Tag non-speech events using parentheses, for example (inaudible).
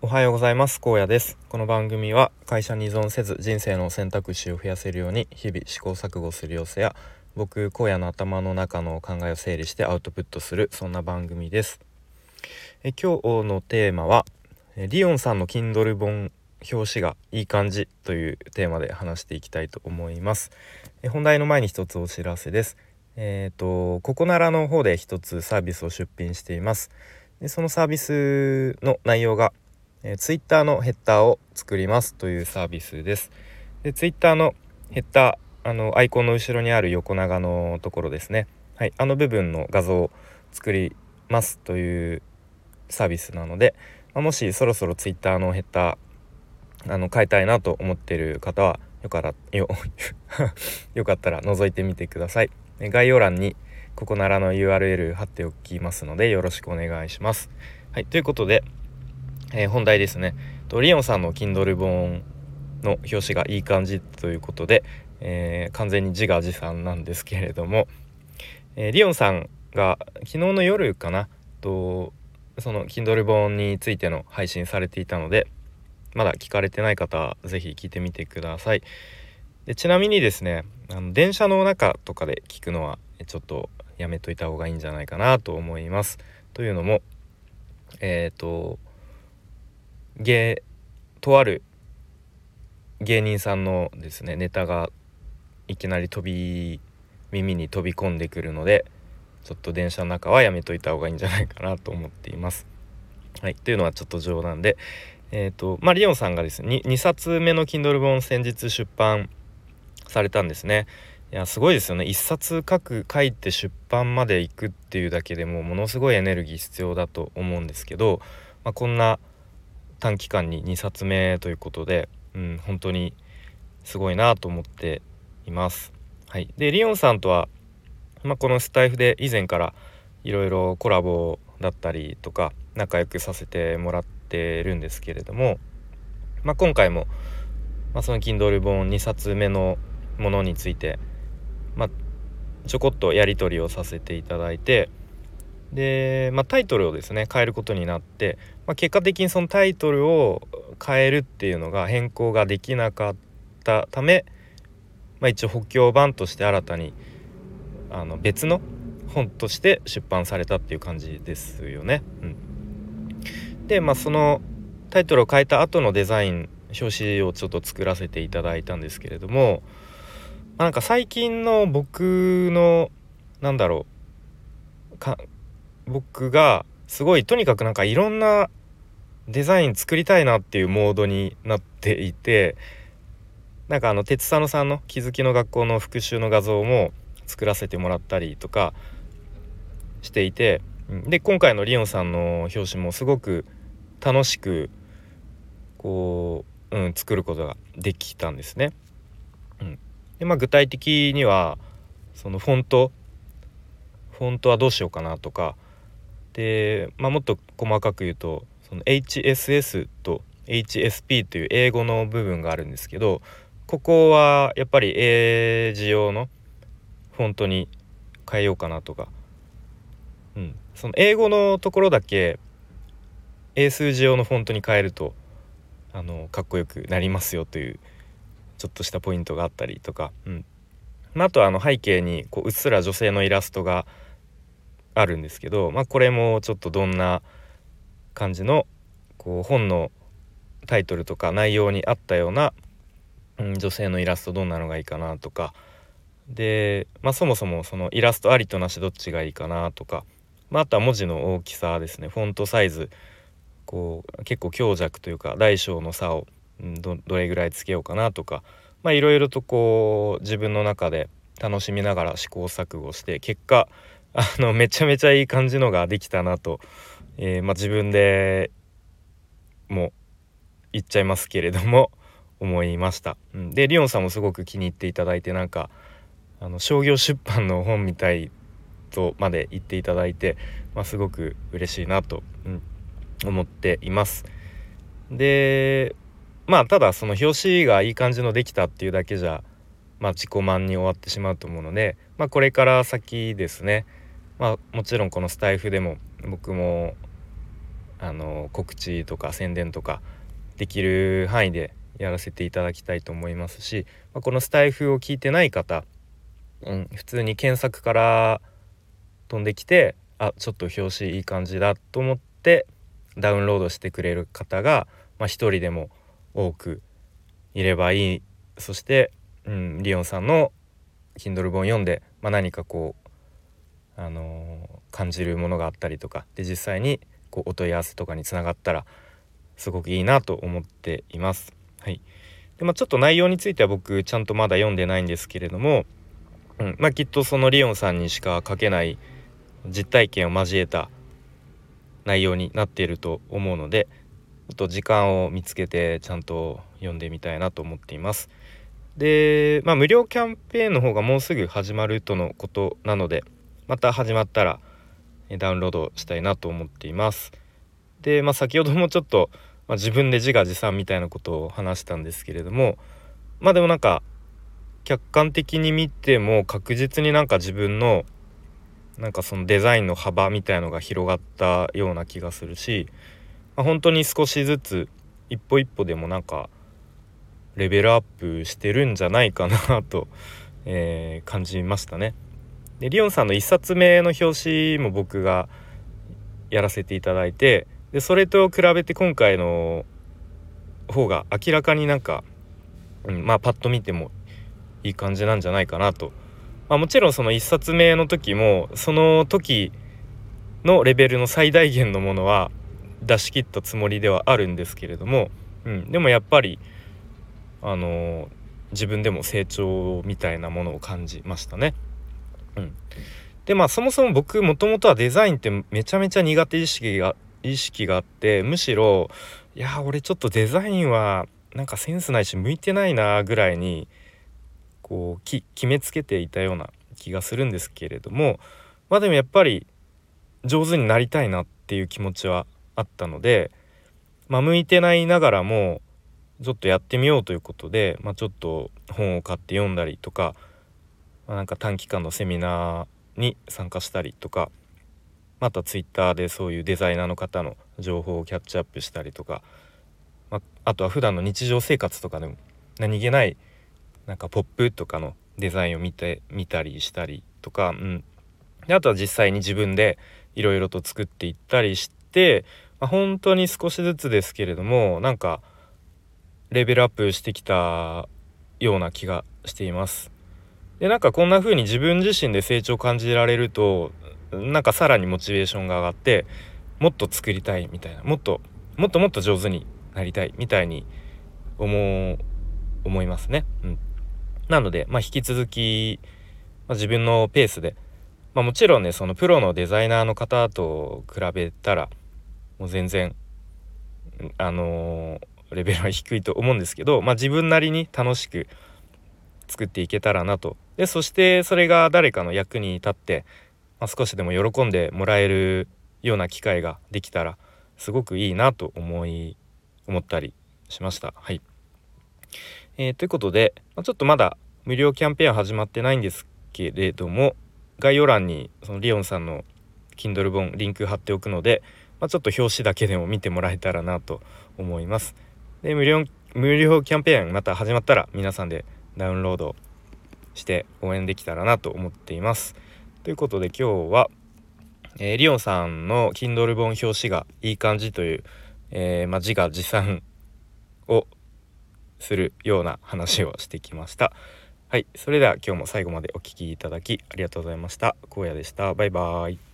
おはようございます。高野です。この番組は会社に依存せず人生の選択肢を増やせるように日々試行錯誤する様子や僕荒野の頭の中の考えを整理してアウトプットするそんな番組です。え今日のテーマはリオンさんの Kindle 本表紙がいい感じというテーマで話していきたいと思います。え本題の前に一つお知らせです。えっ、ー、とココナラの方で一つサービスを出品しています。でそのサービスの内容が、えー、Twitter のヘッダーを作りますというサービスです。で Twitter のヘッダーあのアイコンの後ろにある横長のところですね。はいあの部分の画像を作りますというサービスなので、まあ、もしそろそろ Twitter のヘッダーあの変えたいなと思っている方はよから (laughs) よよかったら覗いてみてください。概要欄にここならの URL 貼っておきますのでよろしくお願いします。はいということで、えー、本題ですねとリオンさんの Kindle 本の表紙がいい感じということで、えー、完全に自画自賛なんですけれども、えー、リオンさんが昨日の夜かなとその Kindle 本についての配信されていたのでまだ聞かれてない方是非聞いてみてください。でちなみにですねあの電車の中とかで聞くのはちょっとやめといた方がいいんじゃないかなと思います。というのもえっ、ー、と芸とある芸人さんのですねネタがいきなり飛び耳に飛び込んでくるのでちょっと電車の中はやめといた方がいいんじゃないかなと思っています。(laughs) はい、というのはちょっと冗談で、えーとまあ、リオンさんがですね 2, 2冊目の Kindle 本先日出版されたんですね。いやすごいですよね1冊書く書いて出版まで行くっていうだけでもものすごいエネルギー必要だと思うんですけど、まあ、こんな短期間に2冊目ということで、うん、本当にすごいなと思っています。はい、でリオンさんとは、まあ、このスタイフで以前からいろいろコラボだったりとか仲良くさせてもらってるんですけれども、まあ、今回も、まあ、その Kindle 本2冊目のものについて、まあ、ちょこっとやり取りをさせていただいてで、まあ、タイトルをですね変えることになって、まあ、結果的にそのタイトルを変えるっていうのが変更ができなかったため、まあ、一応補強版として新たにあの別の本として出版されたっていう感じですよね。うんでまあそのタイトルを変えた後のデザイン表紙をちょっと作らせていただいたんですけれども、まあ、なんか最近の僕のなんだろう僕がすごいとにかくなんかいろんなデザイン作りたいなっていうモードになっていてなんかあの鉄佐野さんの気づきの学校の復習の画像も作らせてもらったりとかしていてで今回のリオンさんの表紙もすごく楽しくこう、うん、作ることができたんですね。うん、でまあ具体的にはそのフォントフォントはどうしようかなとかで、まあ、もっと細かく言うとその HSS と HSP という英語の部分があるんですけどここはやっぱり英字用のフォントに変えようかなとか、うん、その英語のところだけ英数字用のフォントに変えるとあのかっこよくなりますよというちょっとしたポイントがあったりとか、うん。あ、あとはあの背景にこううっすら女性のイラストがあるんですけど、まあ、これもちょっとどんな感じのこう本のタイトルとか内容に合ったような、うん、女性のイラストどんなのがいいかなとか。で、まあ、そもそもそのイラストありとなしどっちがいいかなとか、まあ、あとは文字の大きさですね。フォントサイズ。こう結構強弱というか大小の差をどれぐらいつけようかなとか。いろいろとこう自分の中で楽しみながら試行錯誤して結果あのめちゃめちゃいい感じのができたなと、えー、まあ、自分でもう言っちゃいますけれども (laughs) 思いました。うん、でリオンさんもすごく気に入っていただいてなんかあの商業出版の本みたいとまで言っていただいて、まあ、すごく嬉しいなと、うん、思っています。でまあただその表紙がいい感じのできたっていうだけじゃまあ自己満に終わってしまうと思うので、まあ、これから先ですね。まあもちろんこのスタイフでも僕もあの告知とか宣伝とかできる範囲でやらせていただきたいと思いますし、まあ、このスタイフを聞いてない方、うん、普通に検索から飛んできてあちょっと表紙いい感じだと思ってダウンロードしてくれる方が、まあ、1人でも多くいればいい。そして、うん、リオンさんの Kindle 本読んで、まあ、何かこう、あのー、感じるものがあったりとかで実際にこうお問い合わせとかにつながったらすごくいいなと思っています。はいでまあ、ちょっと内容については僕ちゃんとまだ読んでないんですけれども、うんまあ、きっとそのリオンさんにしか書けない実体験を交えた内容になっていると思うのでちょっと時間を見つけてちゃんと読んでみたいなと思っています。で、まあ、無料キャンペーンの方がもうすぐ始まるとのことなのでまた始まったらダウンロードしたいなと思っています。で、まあ、先ほどもちょっと、まあ、自分で自画自賛みたいなことを話したんですけれどもまあでもなんか客観的に見ても確実になんか自分のなんかそのデザインの幅みたいのが広がったような気がするし、まあ、本当に少しずつ一歩一歩でもなんかレベルアップしてるんじゃないかなと、(laughs) えー、感じましたね。でリオンさんの1冊目の表紙も僕がやらせていただいてでそれと比べて今回の方が明らかになんか、うん、まあパッと見てもいい感じなんじゃないかなとまあ、もちろんその1冊目の時もその時のレベルの最大限のものは出し切ったつもりではあるんですけれども、うん、でもやっぱりあの、自分でも成長みたいなものを感じましたね。うん、でまあそもそも僕もともとはデザインってめちゃめちゃ苦手意識が意識があってむしろいや俺ちょっとデザインはなんかセンスないし向いてないなぐらいにこう決めつけていたような気がするんですけれどもまあでもやっぱり上手になりたいなっていう気持ちはあったので、まあ、向いてないながらもちょっとやってみようということで、まあ、ちょっと本を買って読んだりとか、まあ、なんか短期間のセミナーに参加したりとかまたツイッターでそういうデザイナーの方の情報をキャッチアップしたりとか、まあ、あとは普段の日常生活とかでも何気ないなんかポップとかのデザインを見て見たりしたりとか、うん、であとは実際に自分でいろいろと作っていったりして、まあ、本当に少しずつですけれどもなんかレベルアップしてきたような気がしています。でなんかこんな風に自分自身で成長を感じられるとなんかさらにモチベーションが上がってもっと作りたいみたいなもっともっともっと上手になりたいみたいに思う思いますね。うんなので、まあ、引き続き、まあ、自分のペースで、まあ、もちろんねそのプロのデザイナーの方と比べたらもう全然あのー、レベルは低いと思うんですけど、まあ、自分なりに楽しく作っていけたらなとでそしてそれが誰かの役に立って、まあ、少しでも喜んでもらえるような機会ができたらすごくいいなと思い思ったりしました。はいえー、ということで、まあ、ちょっとまだ無料キャンペーン始まってないんですけれども概要欄にそのリオンさんの Kindle 本リンク貼っておくので、まあ、ちょっと表紙だけでも見てもらえたらなと思います。で無料無料キャンペーンまた始まったら皆さんでダウンロードして応援できたらなと思っています。ということで今日は、えー、リオンさんの Kindle 本表紙がいい感じという、えー、まあ、自画自賛をするような話をしてきました。はいそれでは今日も最後までお聴きいただきありがとうございました。荒野でした。バイバーイ。